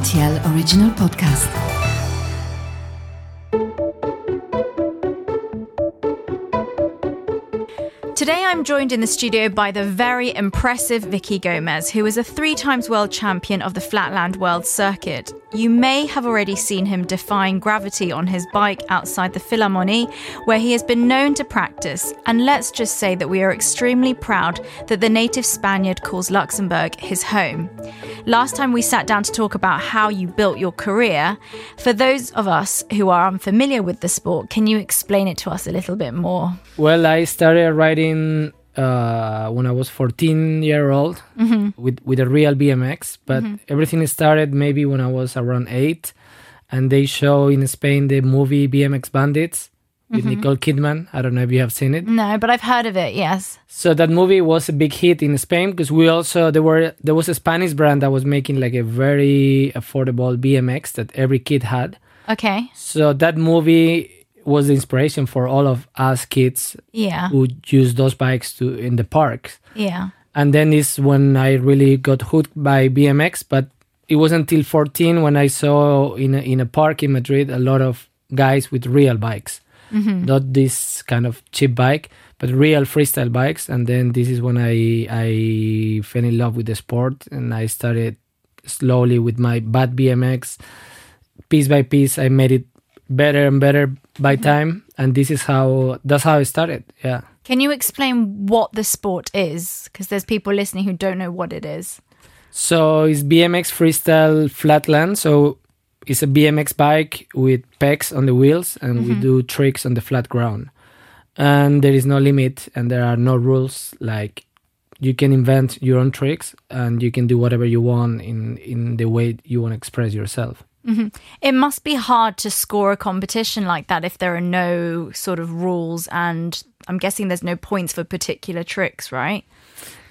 RTL Original Podcast. Today I'm joined in the studio by the very impressive Viki Gomez, who is a three times world champion of the Flatland World Circuit. You may have already seen him defying gravity on his bike outside the Philharmonie, where he has been known to practice. And let's just say that we are extremely proud that the native Spaniard calls Luxembourg his home. Last time we sat down to talk about how you built your career, for those of us who are unfamiliar with the sport, can you explain it to us a little bit more? Well, I started riding uh, when I was 14 year old mm-hmm. with with a real BMX, but mm-hmm. everything started maybe when I was around eight, and they show in Spain the movie BMX Bandits with mm-hmm. Nicole Kidman. I don't know if you have seen it. No, but I've heard of it, yes. So that movie was a big hit in Spain because we also there were there was a Spanish brand that was making like a very affordable BMX that every kid had. Okay. So that movie was the inspiration for all of us kids Yeah. who use those bikes to in the parks. Yeah. And then is when I really got hooked by BMX. But it wasn't until 14 when I saw in a, in a park in Madrid a lot of guys with real bikes, mm-hmm. not this kind of cheap bike, but real freestyle bikes. And then this is when I I fell in love with the sport, and I started slowly with my bad BMX. Piece by piece, I made it better and better by time, and this is how that's how it started. Yeah. Can you explain what the sport is? Because there's people listening who don't know what it is. So it's BMX freestyle flatland. So it's a BMX bike with pegs on the wheels, and we mm-hmm. do tricks on the flat ground. And there is no limit, and there are no rules. Like you can invent your own tricks, and you can do whatever you want in in the way you want to express yourself. Mm-hmm. It must be hard to score a competition like that if there are no sort of rules, and I'm guessing there's no points for particular tricks, right?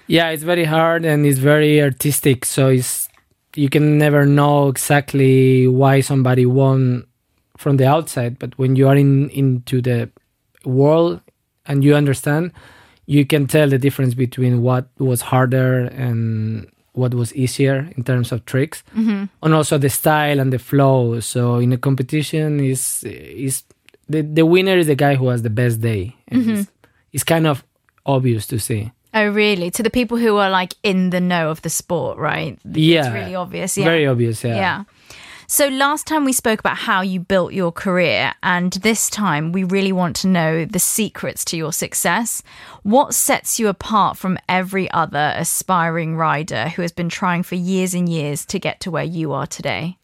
Yeah, it's very hard and it's very artistic. So it's you can never know exactly why somebody won from the outside, but when you are in into the world and you understand, you can tell the difference between what was harder and what was easier in terms of tricks, mm-hmm. and also the style and the flow. So in a competition, is is the the winner is the guy who has the best day. And mm-hmm. it's, it's kind of obvious to see. Oh, really? To the people who are like in the know of the sport, right? Yeah, It's really obvious. Yeah. Very obvious. Yeah. Yeah. So last time we spoke about how you built your career, and this time we really want to know the secrets to your success. What sets you apart from every other aspiring rider who has been trying for years and years to get to where you are today?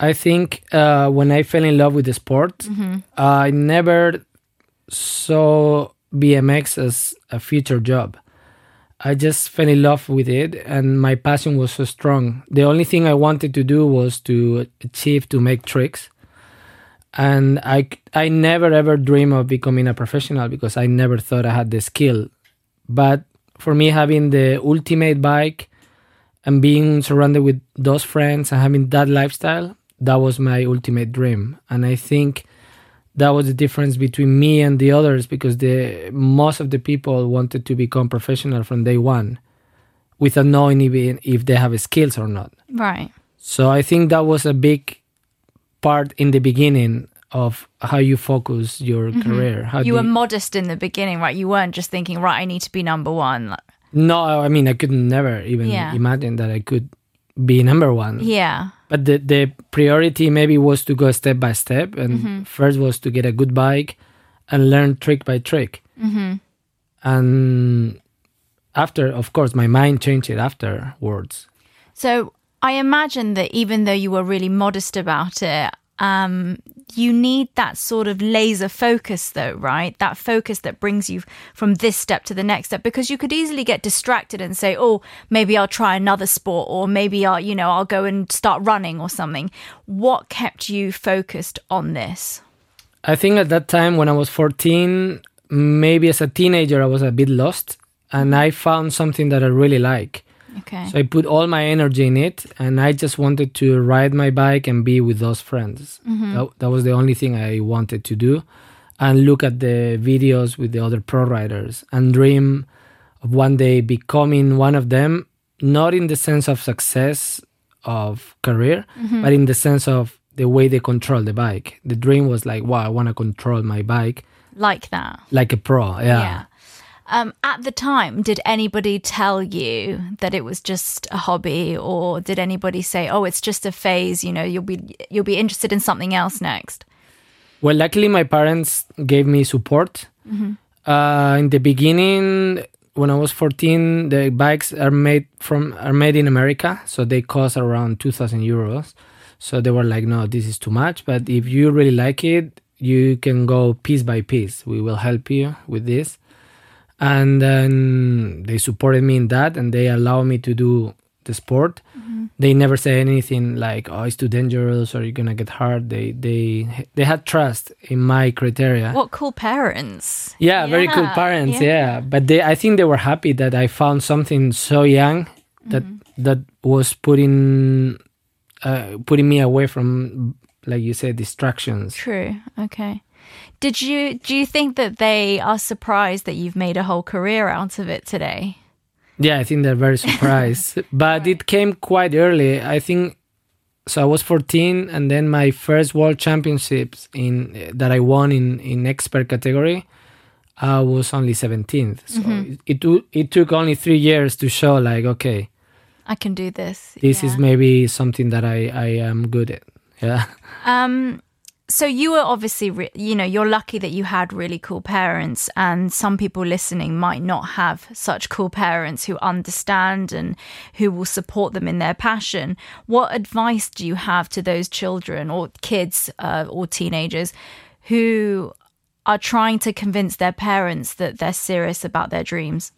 I think uh, when I fell in love with the sport, I never saw BMX as a future job. I just fell in love with it, and my passion was so strong. The only thing I wanted to do was to achieve to make tricks, and I I never ever dream of becoming a professional because I never thought I had the skill. But for me, having the ultimate bike and being surrounded with those friends and having that lifestyle, that was my ultimate dream. And I think that was the difference between me and the others because the most of the people wanted to become professional from day one without knowing even if they have skills or not. Right. So I think that was a big part in the beginning of how you focus your mm-hmm. career. How You were modest in the beginning, right? You weren't just thinking, right, I need to be number one. No, I mean I could never even Yeah. imagine that I could be number one. Yeah. But the, the priority maybe was to go step by step. And first was to get a good bike and learn trick by trick. And after, of course, my mind changed it afterwards. So I imagine that even though you were really modest about it, um, you need that sort of laser focus, though, right? That focus that brings you from this step to the next step, because you could easily get distracted and say, "Oh, maybe I'll try another sport, or maybe I'll, you know, I'll go and start running or something." What kept you focused on this? I think at that time when I was 14, maybe as a teenager, I was a bit lost. And I found something that I really like. Okay. So I put all my energy in it, and I just wanted to ride my bike and be with those friends. Mm-hmm. That, that was the only thing I wanted to do, and look at the videos with the other pro riders and dream of one day becoming one of them. Not in the sense of success of career, mm-hmm. but in the sense of the way they control the bike. The dream was like, wow, I want to control my bike Like that. like a pro. Yeah. Yeah. Um, at the time, did anybody tell you that it was just a hobby, or did anybody say, "Oh, it's just a phase"? You know, you'll be you'll be interested in something else next. Well, luckily, my parents gave me support. Uh, in the beginning, when I was 14, the bikes are made from are made in America, so they cost around 2,000 euros. So they were like, "No, this is too much." But if you really like it, you can go piece by piece. We will help you with this. And then they supported me in that, and they allow me to do the sport. They never say anything like, "Oh, it's too dangerous" or "You're gonna get hurt." They they they had trust in my criteria. What cool parents! Yeah, very cool parents. yeah. Yeah. but they I think they were happy that I found something so young that Mm-hmm. that was putting uh, putting me away from, like you said, distractions. True. Okay. Did you do you think that they are surprised that you've made a whole career out of it today? Yeah, I think they're very surprised, but it came quite early. I think so. I was 14, and then my first world championships in that I won in in expert category. I was only 17th, so Mm-hmm. it, it it took only three years to show like okay, I can do this. this is maybe something that I I am good at. Yeah. Um, so you were obviously, re- you know, you're lucky that you had really cool parents, and some people listening might not have such cool parents who understand and who will support them in their passion. What advice do you have to those children or kids uh, or teenagers who are trying to convince their parents that they're serious about their dreams?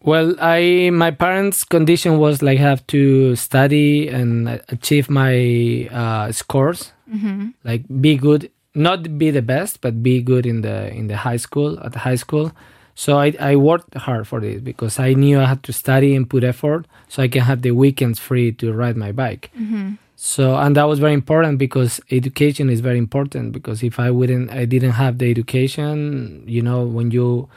Well, I my parents' condition was like have to study and achieve my uh, scores, mm-hmm. like be good, not be the best, but be good in the in the high school at the high school. So I I worked hard for this because I knew I had to study and put effort, so I can have the weekends free to ride my bike. So and that was very important because education is very important because if I wouldn't I didn't have the education, you know, when you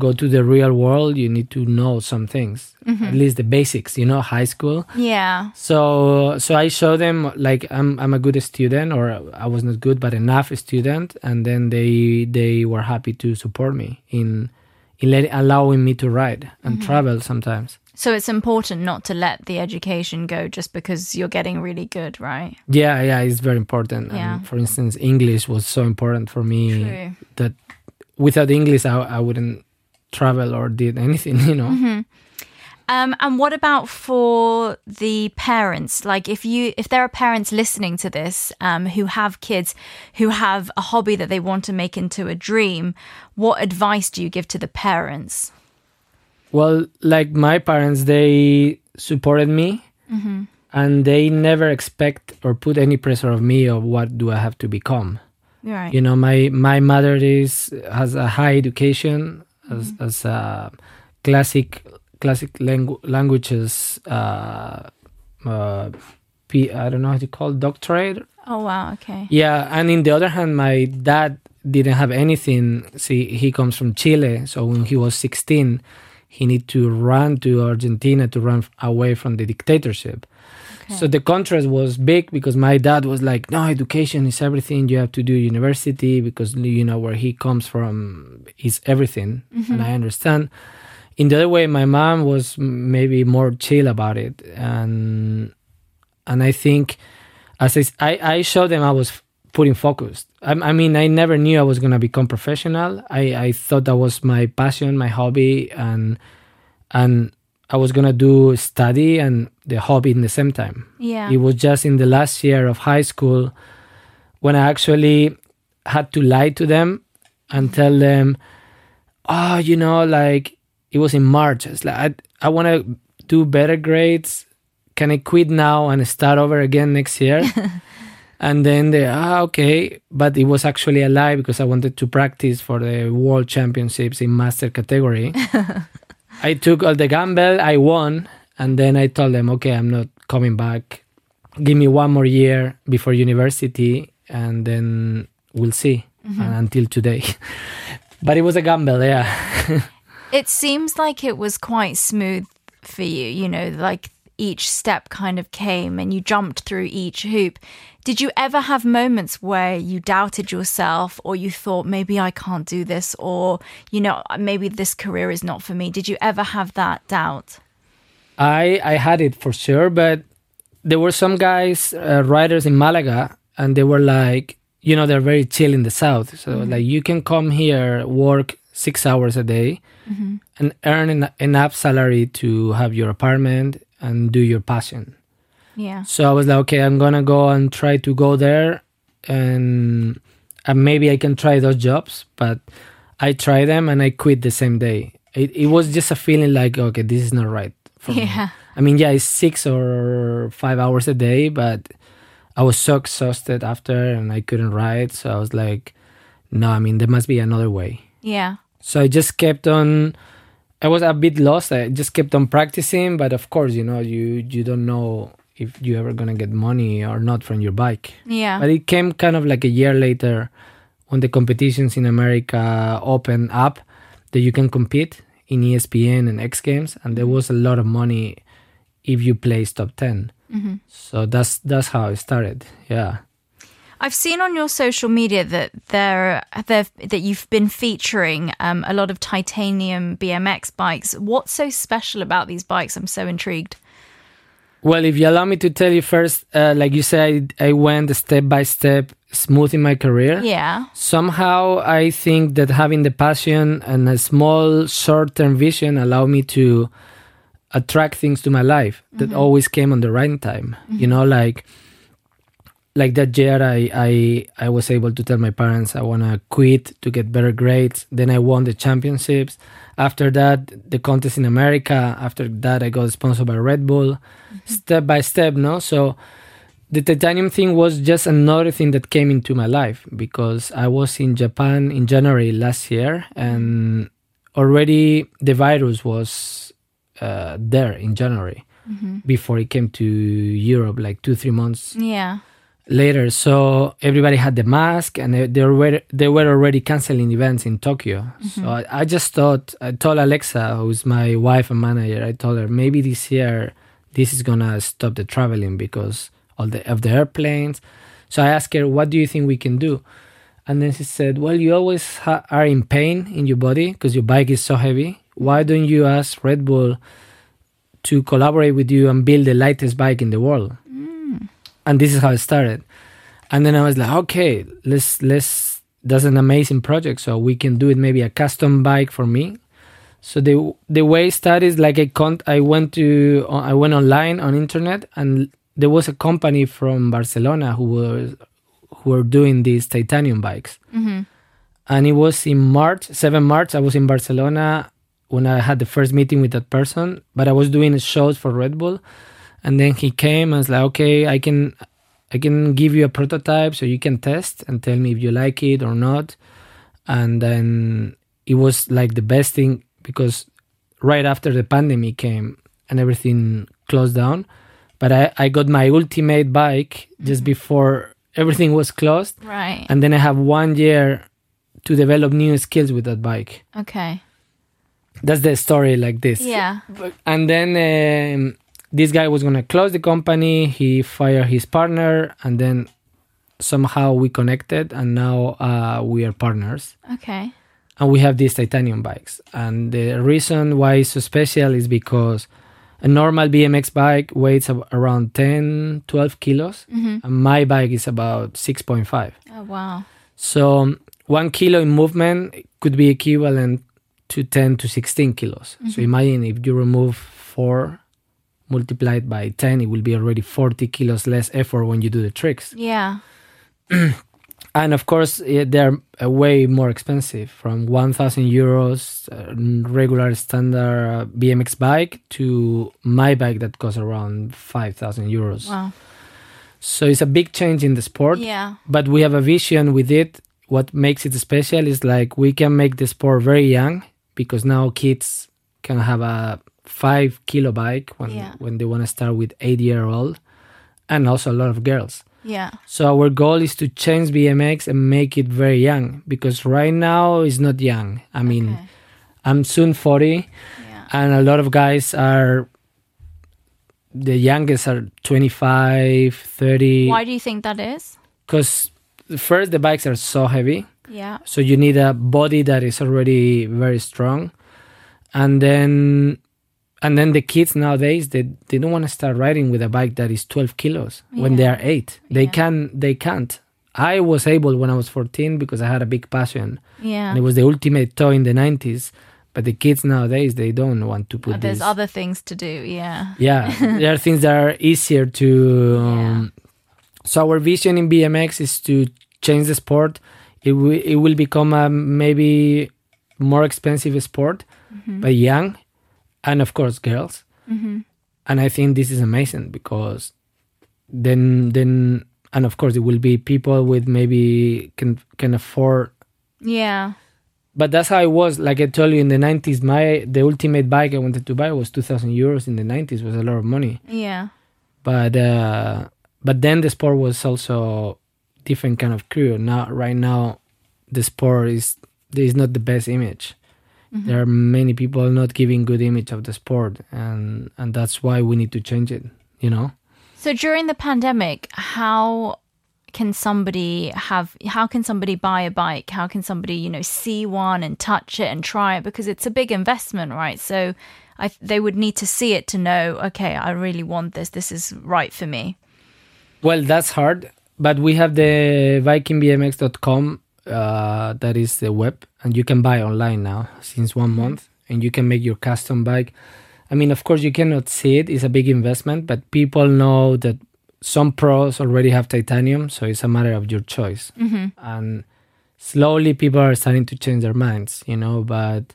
go to the real world, you need to know some things, mm-hmm. at least the basics, you know, high school. Yeah. So so I show them like I'm I'm a good student or I was not good but enough student and then they they were happy to support me in in let, allowing me to ride and mm-hmm. travel sometimes. So it's important not to let the education go just because you're getting really good, right? Yeah, yeah, it's very important. Yeah. And for instance, English was so important for me True. that without English I, I wouldn't travel or did anything, you know. Um, and what about for the parents? Like, if you if there are parents listening to this um, who have kids who have a hobby that they want to make into a dream, what advice do you give to the parents? Well, like my parents, they supported me, and they never expect or put any pressure of me of what do I have to become. Right. You know, my my mother is has a high education as as a classic classic langu- languages. Uh, uh, P, I don't know how to call it, doctorate Oh wow. Okay. yeah, and in the other hand, my dad didn't have anything. See, he comes from Chile, so when he was 16, he need to run to Argentina to run away from the dictatorship. So the contrast was big because my dad was like, "No, education is everything. You have to do university because you know where he comes from is everything." Mm-hmm. And I understand. In the other way, my mom was maybe more chill about it, and and I think as I I showed them I was putting focus. I, I mean, I never knew I was going to become professional. I, I thought that was my passion, my hobby, and and I was going to do study and the hobby in the same time. Yeah. It was just in the last year of high school when I actually had to lie to them and tell them, oh, you know, like it was in March. It's like I, I want to do better grades. Can I quit now and start over again next year? and then they, ah, okay. But it was actually a lie because I wanted to practice for the world championships in master category. I took all the gamble, I won, and then I told them, okay, I'm not coming back. Give me one more year before university, and then we'll see. And until today, but it was a gamble, yeah. It seems like it was quite smooth for you, you know, like each step kind of came and you jumped through each hoop. Did you ever have moments where you doubted yourself or you thought maybe I can't do this or you know maybe this career is not for me? Did you ever have that doubt? I I had it for sure, but there were some guys, uh, riders in Malaga, and they were like, you know, they're very chill in the south. So like, you can come here, work six hours a day, and earn en- enough salary to have your apartment and do your passion. Yeah. So I was like, okay, I'm gonna go and try to go there, and, and maybe I can try those jobs. But I tried them and I quit the same day. It, it was just a feeling like, okay, this is not right for me. Yeah. I mean, yeah, it's six or five hours a day, but I was so exhausted after, and I couldn't ride. So I was like, no, I mean, there must be another way. Yeah. So I just kept on. I was a bit lost. I just kept on practicing, but of course, you know, you you don't know if you ever gonna get money or not from your bike. Yeah. But it came kind of like a year later when the competitions in America opened up that you can compete in ESPN and X Games, and there was a lot of money if you place top 10 So that's that's how it started. Yeah. I've seen on your social media that there, there that you've been featuring um, a lot of titanium BMX bikes. What's so special about these bikes? I'm so intrigued. Well, if you allow me to tell you first, uh, like you said, I, went step by step, smooth in my career. Yeah. Somehow, I think that having the passion and a small short-term vision allow me to attract things to my life that always came on the right time. You know, like like that year, I I I was able to tell my parents I want to quit to get better grades. Then I won the championships. After that, the contest in America. After that, I got sponsored by Red Bull. Step by step, no. So the titanium thing was just another thing that came into my life because I was in Japan in January last year, and already the virus was uh, there in January before it came to Europe, like two three months Yeah. Later. So everybody had the mask, and they, they were they were already canceling events in Tokyo. So mm-hmm. I, I just thought I told Alexa, who's my wife and manager, I told her maybe this year this is gonna stop the traveling because all the of the airplanes. So I asked her, what do you think we can do? And then she said, well, you always ha- are in pain in your body because your bike is so heavy. Why don't you ask Red Bull to collaborate with you and build the lightest bike in the world? And this is how it started. And then i was like okay let's let's that's an amazing project. So we can do it maybe a custom bike for me. So the the way it started is like i con- i went to uh, i went online on internet and there was a company from barcelona who was who were doing these titanium bikes. Mm-hmm. And it was in march 7 march i was in barcelona when i had the first meeting with that person but i was doing shows for red bull and then he came and was like okay i can i can give you a prototype so you can test and tell me if you like it or not and then it was like the best thing because right after the pandemic came and everything closed down but i, I got my ultimate bike just before everything was closed Right. and then i have one year to develop new skills with that bike okay. that's the story like this Yeah. and then um, this guy was gonna close the company he fired his partner and then somehow we connected and now uh, we are partners Okay. and we have these titanium bikes and the reason why it's so special is because a normal bmx bike weighs around 10 12 kilos and my bike is about 6.5 Oh wow. so one kilo in movement could be equivalent to 10 to 16 kilos. So imagine if you remove four multiplied by 10, it will be already 40 kilos less effort when you do the tricks. Yeah. And of course, eh, they're uh, way more expensive from 1,000 euros, uh, regular standard uh, BMX bike, to my bike that costs around 5,000 euros. Wow. So it's a big change in the sport. Yeah. but we have a vision with it. What makes it special is like we can make the sport very young because now kids can have a five kilo bike when Yeah. when they want to start with eight year old, and also a lot of girls. Yeah. So our goal is to change BMX and make it very young because right now it's not young. I mean, Okay. I'm soon 40, Yeah. and a lot of guys are the youngest are 25, 30. Why do you think that is? Because first the bikes are so heavy, Yeah. so you need a body that is already very strong, and then and then the kids nowadays they, they don't want to start riding with a bike that is 12 kilos when they are eight. They Yeah. can they can't. I was able when I was 14 because I had a big passion. Yeah. And it was the ultimate toy in the 90s. But the kids nowadays they don't want to put Uh, There's this. other things to do. Yeah. yeah, there are things that are easier to. Um, So our vision in BMX is to change the sport. It will it will become a maybe more expensive sport, Mm-hmm. but young, and of course girls. And I think this is amazing because then then and of course it will be people with maybe can can afford Yeah. but that's how it was. Like I told you in the nineties, my the ultimate bike I wanted to buy was two thousand euros in the nineties was a lot of money. Yeah. But uh but then the sport was also different kind of crew. Now right now the sport is is not the best image. Mm-hmm. There are many people not giving good image of the sport and and that's why we need to change it, you know? So during the pandemic, how can somebody have how can somebody buy a bike? How can somebody, you know, see one and touch it and try it because it's a big investment, right? So I they would need to see it to know, okay, I really want this. This is right for me. Well, that's hard, but we have the vikingbmx.com. Uh, that is the web, and you can buy online now since one mm-hmm. month, and you can make your custom bike. I mean, of course, you cannot see it; it's a big investment, but people know that some pros already have titanium, so it's a matter of your choice. Mm-hmm. And slowly, people are starting to change their minds, you know. But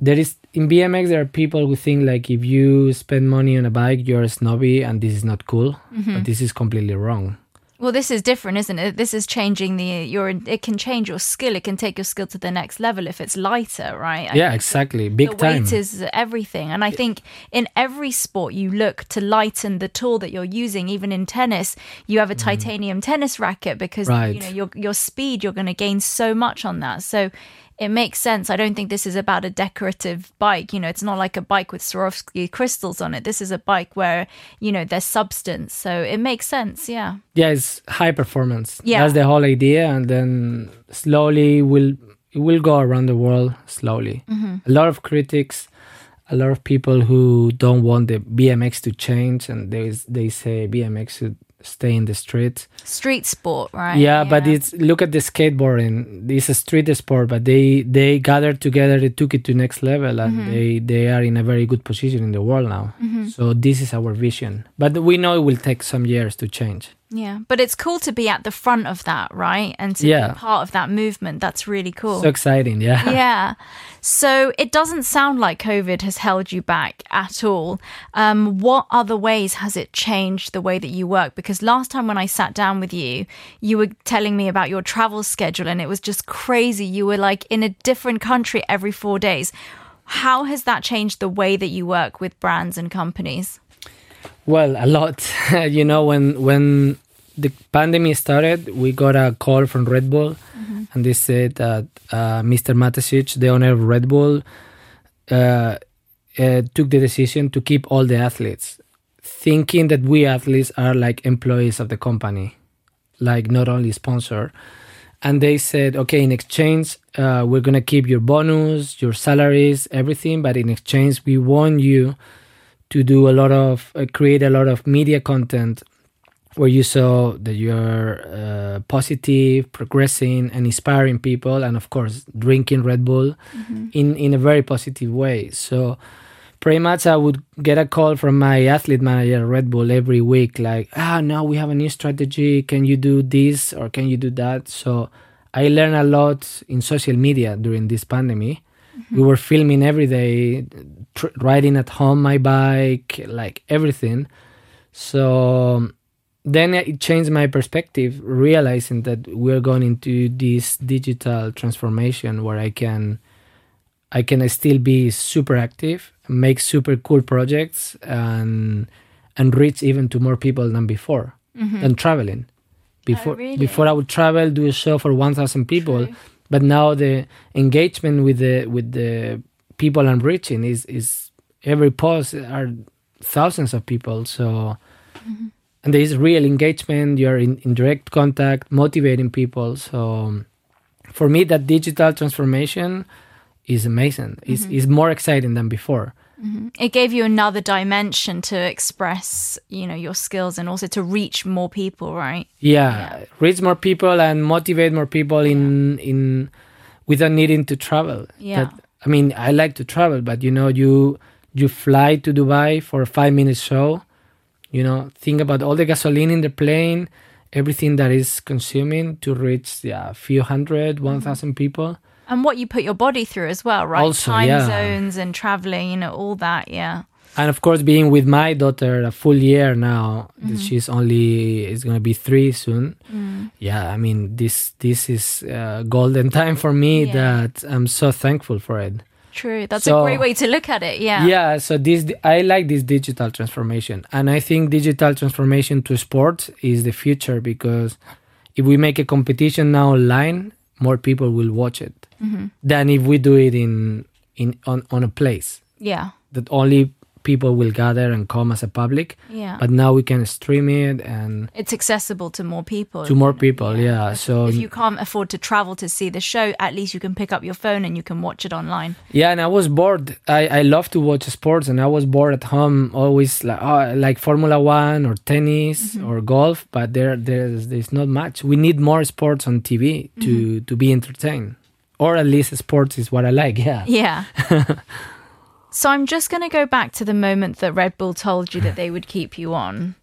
there is in BMX, there are people who think like if you spend money on a bike, you're a snobby, and this is not cool. Mm-hmm. But this is completely wrong. Well, this is different, isn't it? This is changing the your. It can change your skill. It can take your skill to the next level if it's lighter, right? I Yeah, exactly. Big the time. weight is everything, and I think in every sport you look to lighten the tool that you're using. Even in tennis, you have a titanium tennis racket because you Mm. Know your your speed. You're going to gain so much on that. So. It makes sense. I don't think this is about a decorative bike. You know, it's not like a bike with Swarovski crystals on it. This is a bike where, you know, there's substance. So it makes sense. Yeah. yeah, it's high performance. Yeah. That's the whole idea, and then slowly will it will go around the world slowly. Mm-hmm. A lot of critics, a lot of people who don't want the BMX to change, and they they say BMX should stay in the streets. Street sport, right? yeah, but it's look at the skateboarding. It's a street sport, but they they gathered together, they took it to next level, and Mm-hmm. they they are in a very good position in the world now. So this is our vision, but we know it will take some years to change. Yeah, but it's cool to be at the front of that, right? And to Yeah. be part of that movement. That's really cool. So exciting, yeah. yeah. So it doesn't sound like COVID has held you back at all. Um, what other ways has it changed the way that you work? Because last time when I sat down with you, you were telling me about your travel schedule and it was just crazy. You were like in a different country every four days. How has that changed the way that you work with brands and companies? Well, a lot. you know, when when the pandemic started, we got a call from Red Bull, and they said that uh, Mr. Mateschitz, the owner of Red Bull, uh, uh, took the decision to keep all the athletes, thinking that we athletes are like employees of the company, like not only sponsor. And they said, okay, in exchange, uh, we're gonna keep your bonus, your salaries, everything, but in exchange, we want you to do a lot of uh, create a lot of media content where you saw that you're uh, positive, progressing, and inspiring people, and of course drinking Red Bull in in a very positive way. So pretty much I would get a call from my athlete manager Red Bull every week, like, ah, now we have a new strategy. Can you do this or can you do that? So I learned a lot in social media during this pandemic. We were filming every day, tr- riding at home my bike, like everything. So then it changed my perspective, realizing that we're going into this digital transformation where I can, I can still be super active, make super cool projects, and and reach even to more people than before, mm-hmm. than traveling. Oh, before really? before I would travel, do a show for one thousand people, True. But now the engagement with the with the people I'm reaching is is every post are thousands of people. So, mm-hmm. and there is real engagement. You're in, in direct contact, motivating people. So, for me, that digital transformation is amazing. Is mm-hmm. is more exciting than before. Mm-hmm. It gave you another dimension to express, you know, your skills and also to reach more people, right? Yeah, reach more people and motivate more people in in without needing to travel. Yeah. That- I mean, I like to travel, but you know, you you fly to Dubai for a five minute show. You know, think about all the gasoline in the plane, everything that is consuming to reach yeah, a few hundred, mm-hmm. one thousand people. And what you put your body through as well, right? Also, Time yeah. zones and traveling, you know, all that, yeah. And of course, being with my daughter a full year now, that mm-hmm. she's only is gonna be three soon. Mm. Yeah, I mean this this is a golden time for me Yeah. that I'm so thankful for it. True. That's So- a great way to look at it, yeah. Yeah, so this I like this digital transformation, and I think digital transformation to sports is the future because if we make a competition now online, more people will watch it mm-hmm. than if we do it in in on on a place Yeah. that only people will gather and come as a public. Yeah. But now we can stream it and it's accessible to more people. to more people. Yeah, so If you can't afford to travel to see the show, at least you can pick up your phone and you can watch it online. Yeah, and I was bored. I, I love to watch sports, and I was bored at home. Always like oh, uh, like Formula One or tennis mm-hmm. or golf, but there there's there's not much. We need more sports on TV to mm-hmm. to be entertained, or at least sports is what I like. Yeah. Yeah. so I'm just going to go back to the moment that Red Bull told you that they would keep you on.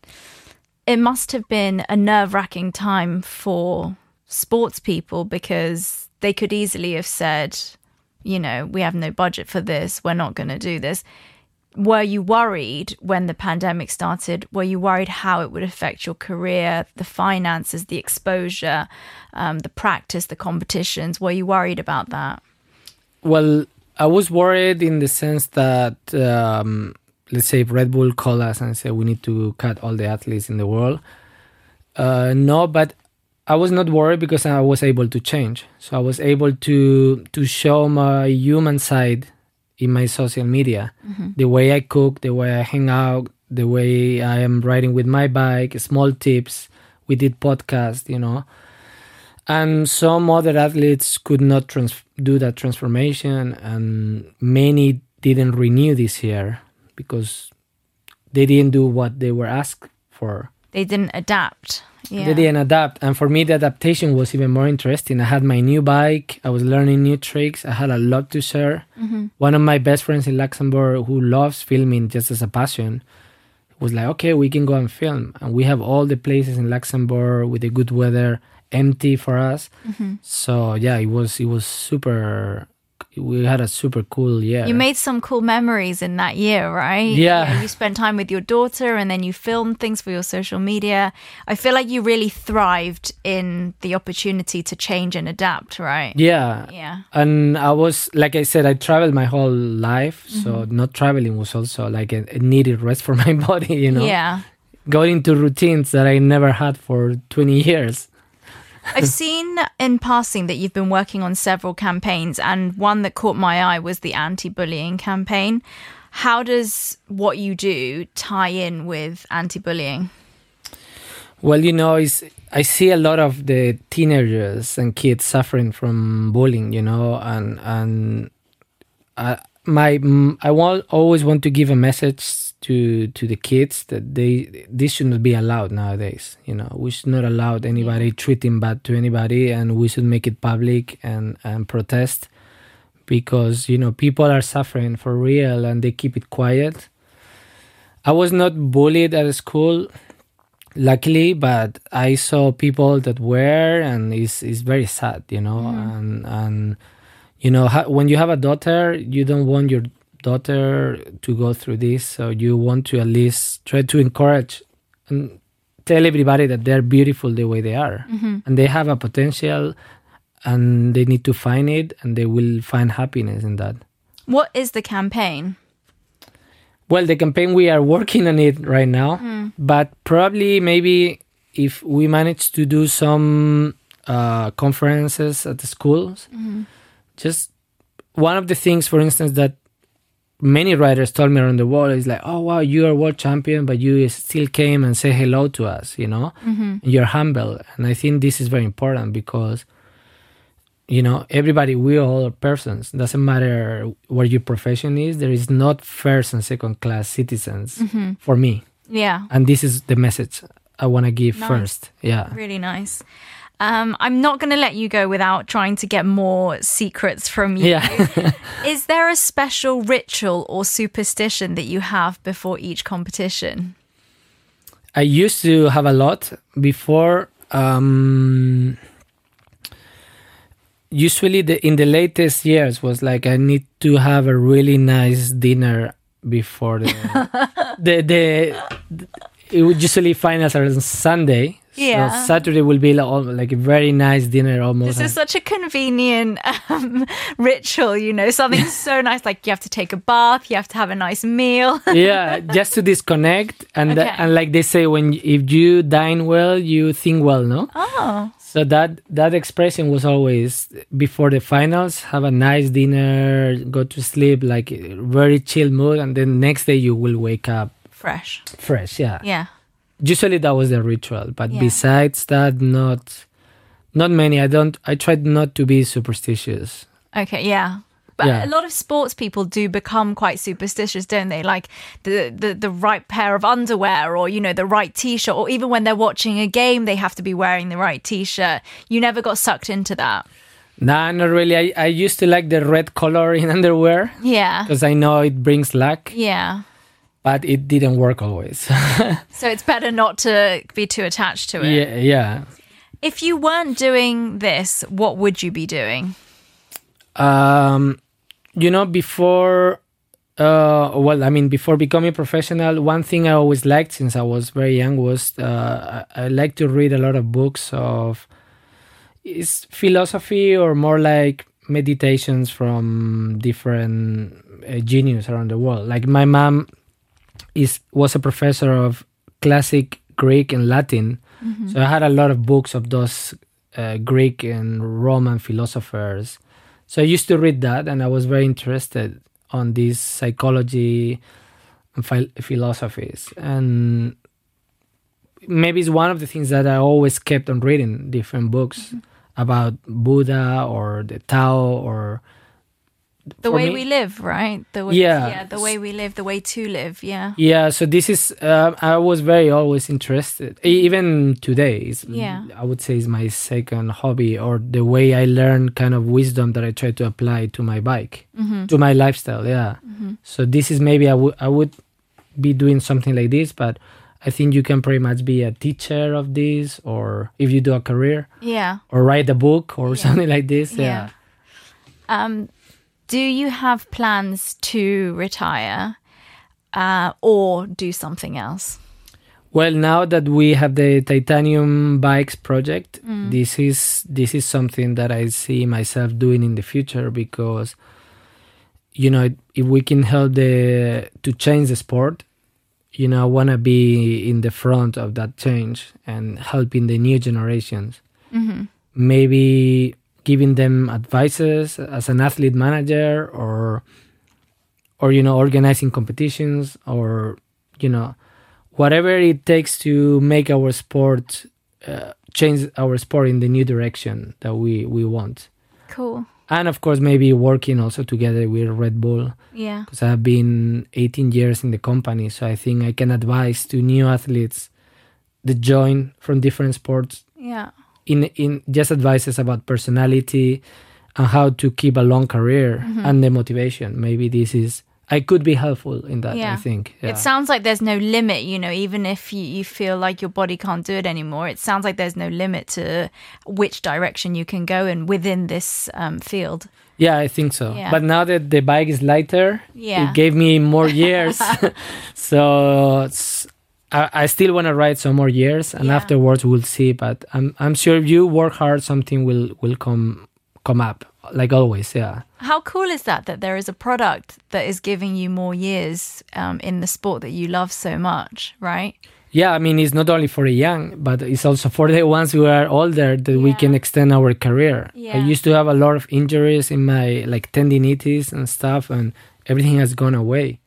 It must have been a nerve wracking time for sports people because they could easily have said, you know, we have no budget for this, we're not going to do this. Were you worried when the pandemic started? Were you worried how it would affect your career, the finances, the exposure, um, the practice, the competitions? Were you worried about that? Well, I was worried in the sense that um, let's say if Red Bull called us and said we need to cut all the athletes in the world. Uh, no, but I was not worried because I was able to change. So I was able to to show my human side in my social media, the way I cook, the way I hang out, the way I am riding with my bike, small tips. We did podcast, you know, and some other athletes could not trans- do that transformation, and many didn't renew this year because they didn't do what they were asked for. They didn't adapt. Yeah. They didn't adapt. And for me, the adaptation was even more interesting. I had my new bike, I was learning new tricks, I had a lot to share. Mm-hmm. One of my best friends in Luxembourg who loves filming just as a passion was like, okay, we can go and film. And we have all the places in Luxembourg with the good weather empty for us. So yeah, it was it was super we had a super cool year. You made some cool memories in that year, right? Yeah. You spent time with your daughter and then you filmed things for your social media. I feel like you really thrived in the opportunity to change and adapt, right? yeah. Yeah. and I was like I said, I traveled my whole life, so Mm-hmm. not traveling was also like a, a needed rest for my body. You know, Yeah. going into routines that I never had for twenty years. I've seen in passing that you've been working on several campaigns, and one that caught my eye was the anti bullying campaign. How does what you do tie in with anti bullying? Well, you know, I see a lot of the teenagers and kids suffering from bullying. You know, and and I, my I want always want to give a message to to the kids that they this should not be allowed nowadays. You know, we should not allow anybody treating bad to anybody, and we should make it public and and protest because you know people are suffering for real and they keep it quiet. I was not bullied at school luckily but i saw people that were and it's, it's very sad you know and and you know ha- when you have a daughter you don't want your daughter to go through this. So you want to at least try to encourage and tell everybody that they're beautiful the way they are. Mm-hmm. And they have a potential and they need to find it and they will find happiness in that. What is the campaign? Well, the campaign we are working on it right now, mm. but probably maybe if we manage to do some uh, conferences at the schools, mm-hmm. just one of the things, for instance, that many writers told me around the world it's like oh wow you are world champion but you still came and say hello to us you know? Mm-hmm. You're humble. And i think this is very important because you know everybody we all are persons. Doesn't matter what your profession is there is not first and second class citizens mm-hmm. for me. Yeah. and this is the message i want to give Nice. first. Yeah. Really nice. Um, I'm not going to let you go without trying to get more secrets from you. yeah Is there a special ritual or superstition that you have before each competition? I used to have a lot before. Um, usually, the in the latest years was like I need to have a really nice dinner before the the the. It would usually finals are on Sunday. Yeah. So Saturday will be like, like a very nice dinner almost. This is such a convenient um, ritual, you know, something so nice. Like you have to take a bath, you have to have a nice meal. yeah, just to disconnect and Okay. and like they say when if you dine well, you think well, no? oh, So that that expression was always before the finals. Have a nice dinner, go to sleep, like very chill mood, and then next day you will wake up fresh. fresh. Yeah. Yeah. Usually that was the ritual, but Yeah. besides that, not not many. I don't. I tried not to be superstitious. Okay, yeah. But Yeah. a lot of sports people do become quite superstitious, don't they? Like the, the the right pair of underwear or you know the right t-shirt or even when they're watching a game they have to be wearing the right t-shirt. You never got sucked into that. Nah, not really. I, I used to like the red color in underwear Yeah. because I know it brings luck, Yeah. But it didn't work always. So it's better not to be too attached to it. yeah, yeah. If you weren't doing this, what would you be doing? um you know before uh well i mean before becoming professional one thing i always liked since i was very young was uh i, I like to read a lot of books of is philosophy or more like meditations from different uh, genius around the world like my mom is was a professor of classic greek and latin. So i had a lot of books of those uh, greek and roman philosophers. So I used to read that, and I was very interested on these psychology and phil- philosophies. And maybe it's one of the things that I always kept on reading different books about Buddha or the Tao or The way me- we live, right? The way, Yeah. yeah, the way we live, the way to live. Yeah, yeah. So this is uh, I was very always interested. Even today, is Yeah. I would say is my second hobby or the way I learn kind of wisdom that I try to apply to my bike. Mm-hmm. to my lifestyle yeah so this is maybe I would I would be doing something like this but i think you can pretty much be a teacher of this or if you do a career yeah. or write a book or something like this yeah, Yeah. Um, do you have plans to retire, uh, or do something else? well now that we have the titanium bikes project this is this is something that i see myself doing in the future because you know if we can help the to change the sport you know i want to be in the front of that change and helping the new generations. Maybe giving them advices as an athlete manager or or you know organizing competitions or you know whatever it takes to make our sport uh, change our sport in the new direction that we we want Cool. and of course maybe working also together with red bull Yeah. because i've been 18 years in the company so i think i can advise to new athletes that join from different sports Yeah. In in just advices about personality and how to keep a long career and the motivation maybe this is i could be helpful in that Yeah. i think yeah. It sounds like there's no limit, you know, even if you, you feel like your body can't do it anymore, it sounds like there's no limit to which direction you can go in within this um, field. Yeah, I think so. Yeah. But now that the bike is lighter, Yeah. it gave me more years. so it's, I, I still want to ride some more years, and Yeah. afterwards we'll see. But I'm I'm sure if you work hard, something will will come come up. Like always, yeah. How cool is that that there is a product that is giving you more years um, in the sport that you love so much, right? Yeah, I mean it's not only for the young, but it's also for the ones who are older that we can extend our career. Yeah. I used to have a lot of injuries in my like tendinitis and stuff, and everything has gone away.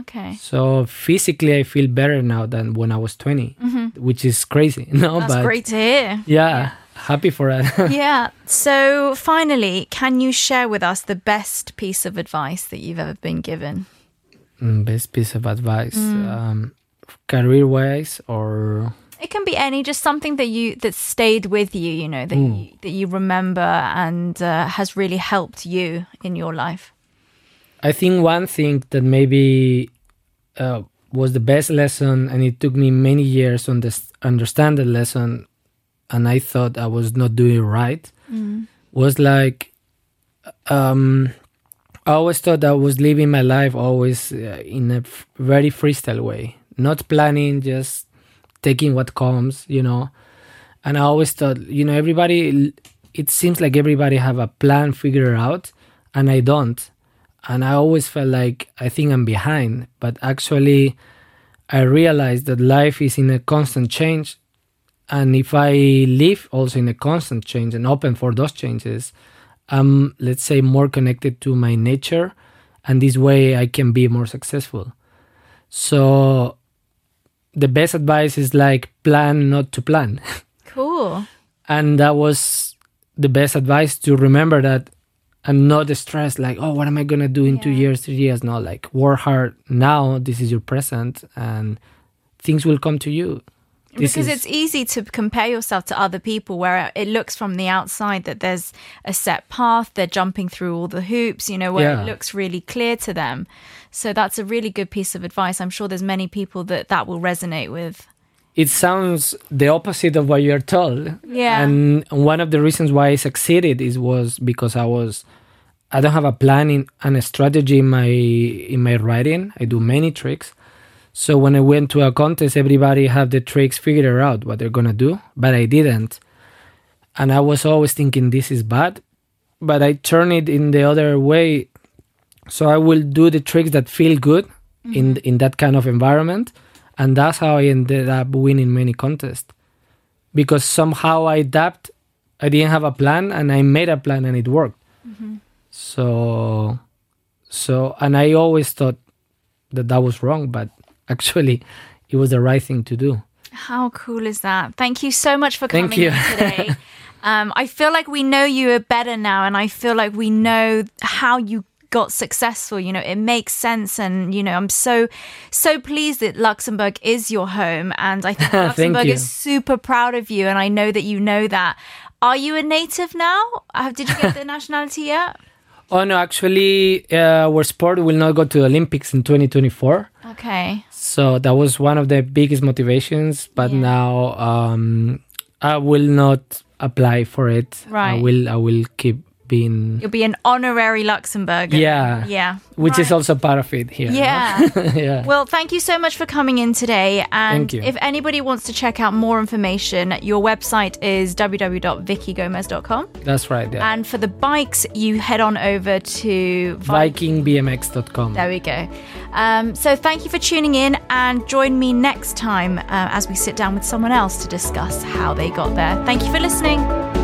Okay. So physically, I feel better now than when I was 20, which is crazy. No, Mm-hmm. That's but great to hear. Yeah, happy for that. yeah. So finally, can you share with us the best piece of advice that you've ever been given? Mm, Best piece of advice, Mm. um, career wise, or It can be any, just something that you that stayed with you, you know, that you, that you remember and uh, has really helped you in your life. I think one thing that maybe uh, was the best lesson, and it took me many years to unders- understand the lesson, and I thought I was not doing it right, was like, um, I always thought I was living my life always uh, in a f- very freestyle way, not planning, just taking what comes, you know. And I always thought, you know, everybody, it seems like everybody have a plan figured out, and I don't and I always felt like I think I'm behind, but actually I realized that life is in a constant change and if I live also in a constant change and open for those changes, I'm let's say more connected to my nature and this way I can be more successful. So the best advice is like plan not to plan. Cool. and that was the best advice to remember that I'm not stressed like oh what am I gonna do in two years three years no like work hard now this is your present and things will come to you This because is- it's easy to compare yourself to other people where it looks from the outside that there's a set path, they're jumping through all the hoops, you know, where Yeah. it looks really clear to them. So that's a really good piece of advice. I'm sure there's many people that that will resonate with. it sounds the opposite of what you're told Yeah. and one of the reasons why I succeeded is was because I was I don't have a plan in, and a strategy in my in my writing I do many tricks So when I went to a contest, everybody had the tricks figured out what they're gonna do, but I didn't. And I was always thinking this is bad, but I turn it in the other way. So I will do the tricks that feel good in mm-hmm. in that kind of environment, and that's how I ended up winning many contests. Because somehow I adapt. I didn't have a plan, and I made a plan, and it worked. Mm-hmm. So, so, and I always thought that that was wrong, but actually, it was the right thing to do. How cool is that? Thank you so much for coming Thank you. today. um, I feel like we know you are better now, and I feel like we know how you got successful. You know, it makes sense, and you know, I'm so so pleased that Luxembourg is your home, and I think Luxembourg is super proud of you, and I know that you know that. Are you a native now? Uh, Did you get the nationality yet? Oh no, actually, uh, our sport will not go to the Olympics in 2024. Okay. So that was one of the biggest motivations. But Yeah. now um, I will not apply for it. Right. I will. I will keep being. You'll be an honorary Luxembourger. Yeah. Yeah. Which is also part of it here. no? Yeah. yeah. Well, thank you so much for coming in today. And Thank you. if anybody wants to check out more information, your website is www.vikigomez.com. That's right. Yeah. And for the bikes, you head on over to Vi- VikingBMX.com. There we go. Um, so thank you for tuning in and join me next time uh, as we sit down with someone else to discuss how they got there. Thank you for listening.